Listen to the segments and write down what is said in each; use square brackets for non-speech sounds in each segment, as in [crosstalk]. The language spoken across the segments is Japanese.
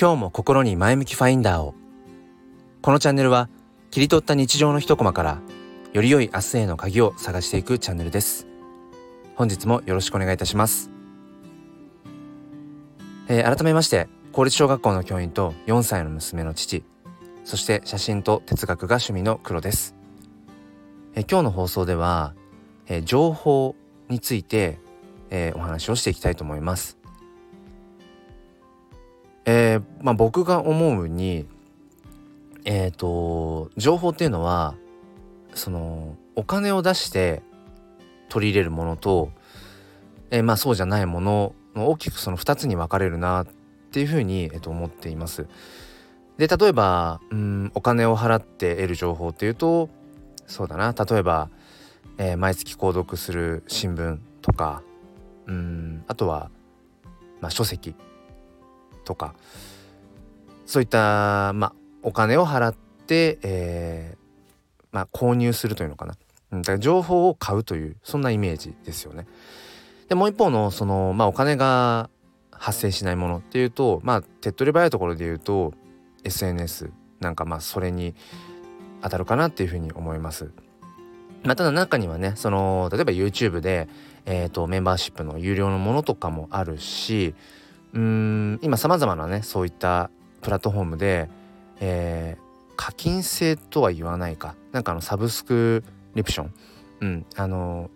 今日も心に前向きファインダーを。このチャンネルは切り取った日常の一コマからより良い明日への鍵を探していくチャンネルです。本日もよろしくお願いいたします、えー、改めまして公立小学校の教員と4歳の娘の父そして写真と哲学が趣味の黒です、えー、今日の放送では、えー、情報について、えお話をしていきたいと思います。えー、まあ、僕が思うにえっ、ー、と情報っていうのはそのお金を出して取り入れるものと、えー、まあそうじゃないもの大きくその2つに分かれるなっていうふうに、えー、と思っています。で例えばうんお金を払って得る情報っていうとそうだな例えば、えー、毎月購読する新聞とかうんあとは、まあ、書籍とかそういった、まあ、お金を払って、えー、まあ、購入するというのかな、だから情報を買うというそんなイメージですよね。でもう一方のその、まあ、お金が発生しないものっていうとまあ手っ取り早いところで言うと SNS なんかまあそれに当たるかなっていうふうに思います。まあ、ただ中にはねその例えば YouTube で、えーとメンバーシップの有料のものとかもあるしうん今さまざまなねそういったプラットフォームで、えー、課金制とは言わないかなんかあのサブスクリプション、うん、あの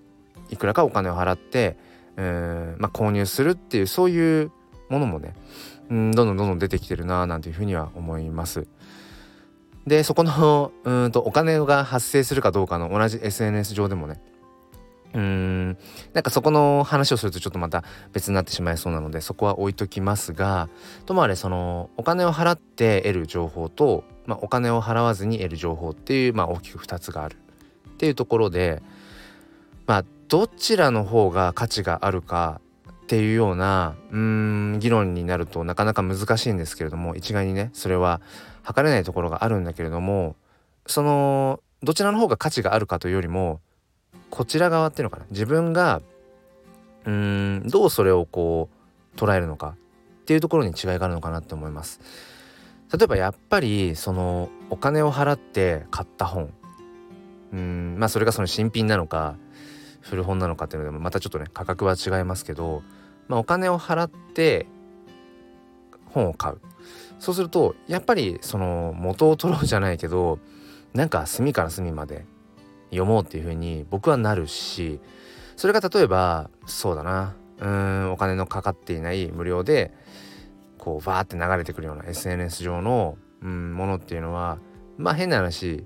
いくらかお金を払って、えーまあ、購入するっていうそういうものもね、うん、どんどんどんどん出てきてるななんていうふうには思います。でそこのうんとお金が発生するかどうかの同じ SNS 上でもねうーん。なんかそこの話をするとちょっとまた別になってしまいそうなのでそこは置いときますがともあれそのお金を払って得る情報と、まあ、お金を払わずに得る情報っていう、まあ、大きく2つがあるっていうところでまあどちらの方が価値があるかっていうようなうーん議論になるとなかなか難しいんですけれども一概にねそれは測れないところがあるんだけれどもそのどちらの方が価値があるかというよりもこちら側っていうのかな？自分がうーんどうそれをこう捉えるのかっていうところに違いがあるのかなって思います。例えばやっぱりそのお金を払って買った本。うんまあそれがその新品なのか古本なのかっていうのでもまたちょっとね価格は違いますけど、まあ、お金を払って本を買う。そうするとやっぱりその元を取ろうじゃないけどなんか隅から隅まで読もうっていう風に僕はなるしそれが例えばそうだな。うんお金のかかっていない無料でこうバーって流れてくるような SNS 上の、うん、ものっていうのはまあ変な話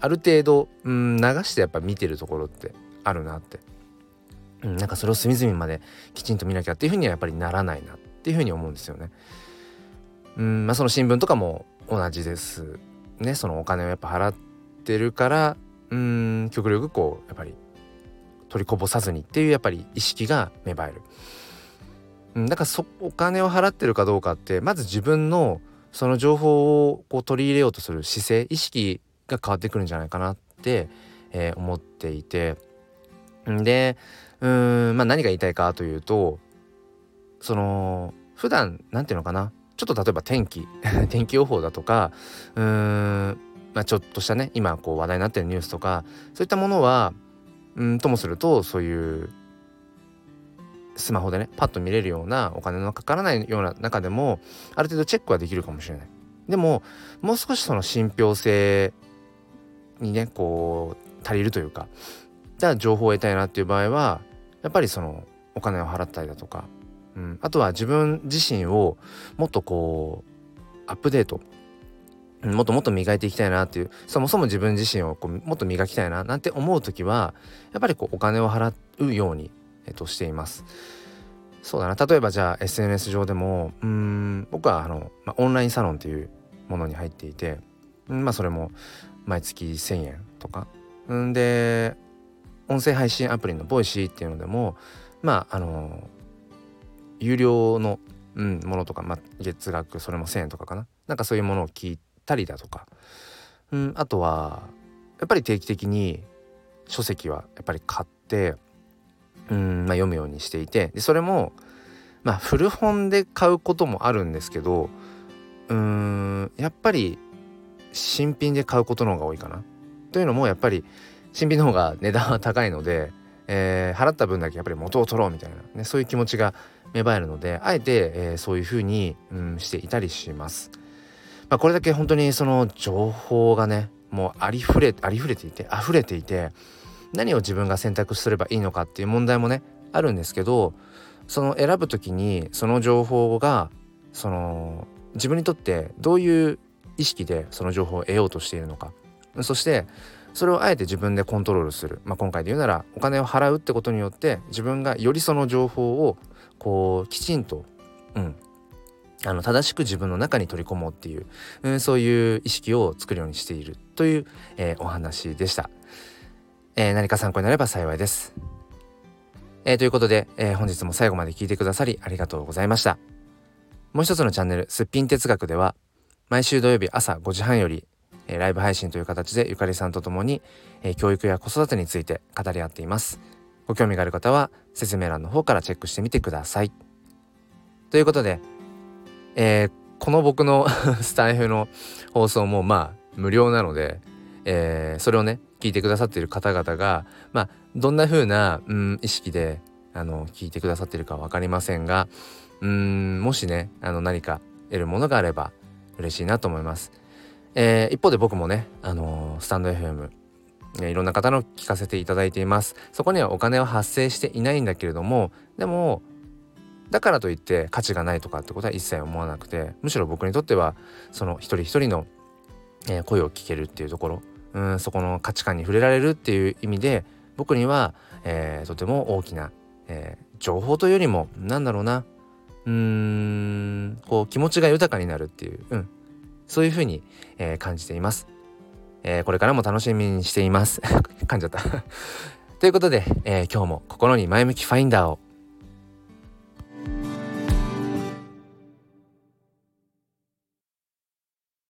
ある程度、うん、流してやっぱ見てるところってあるなって、うん、なんかそれを隅々まできちんと見なきゃっていうふうにはやっぱりならないなっていうふうに思うんですよね。うんまあ、その新聞とかも同じです。ねそのお金をやっぱ払ってってるからうん極力こうやっぱり取りこぼさずにっていうやっぱり意識が芽生える。うん、だからそお金を払ってるかどうかってまず自分のその情報をこう取り入れようとする姿勢意識が変わってくるんじゃないかなって、えー、思っていてでうん、まあ、何が言いたいかというとその普段なんていうのかなちょっと例えば天気 [laughs] 天気予報だとかうーんまあ、ちょっとしたね今こう話題になってるニュースとかそういったものはうんともするとそういうスマホでねパッと見れるようなお金のかからないような中でもある程度チェックはできるかもしれない。でももう少しその信憑性にねこう足りるというかじゃあ情報を得たいなっていう場合はやっぱりそのお金を払ったりだとか、うん、あとは自分自身をもっとこうアップデートもっともっと磨いていきたいなっていうそもそも自分自身をこうもっと磨きたいななんて思う時はやっぱりこうお金を払うように、えっと、しています。そうだな。例えばじゃあ SNS 上でもうん僕はあの、まあ、オンラインサロンっていうものに入っていてまあそれも毎月1,000円とか。んで音声配信アプリのボイシーっていうのでもまああの有料の、うん、ものとか、まあ、月額それも1,000円とかかな。なんかそういうものを聞いてたりだとか、うん、あとはやっぱり定期的に書籍はやっぱり買って、うんまあ、読むようにしていてでそれもまあ古本で買うこともあるんですけどうんやっぱり新品で買うことの方が多いかな。というのもやっぱり新品の方が値段は高いので、えー、払った分だけやっぱり元を取ろうみたいな、ね、そういう気持ちが芽生えるのであえて、えー、そういうふうに、うん、していたりします。まあ、これだけ本当にその情報がねもうありふれありふれていて溢れていて何を自分が選択すればいいのかっていう問題もねあるんですけどその選ぶ時にその情報がその自分にとってどういう意識でその情報を得ようとしているのか。そしてそれをあえて自分でコントロールする、まあ、今回で言うならお金を払うってことによって自分がよりその情報をこうきちんと、うん、あの正しく自分の中に取り込もうっていう、うん、そういう意識を作るようにしているという、えー、お話でした、えー、何か参考になれば幸いです、えー、ということで、え本日も最後まで聞いてくださりありがとうございましたもう一つのチャンネルすっぴん哲学では毎週土曜日朝5時半よりえライブ配信という形でゆかりさんと共に、え教育や子育てについて語り合っています。ご興味がある方は説明欄の方からチェックしてみてください。ということで、えー、この僕の [laughs] スタイフの放送もまあ無料なので、えー、それをね聞いてくださっている方々がまあどんな風な、うん、意識であの聞いてくださっているか分かりませんがうんもしねあの何か得るものがあれば嬉しいなと思います。えー、一方で僕もね、あのー、スタンド FM、いろんな方の聞かせていただいていますそこにはお金は発生していないんだけれどもでもだからといって価値がないとかってことは一切思わなくてむしろ僕にとってはその一人一人の、声を聞けるっていうところうんそこの価値観に触れられるっていう意味で僕には、えー、とても大きな、えー、情報というよりもなんだろうなうーんこう気持ちが豊かになるっていう、うん、そういうふうに、えー、感じています、えー、これからも楽しみにしています。[laughs] 噛んじゃった。[laughs] ということで、えー、今日も心に前向きファインダーを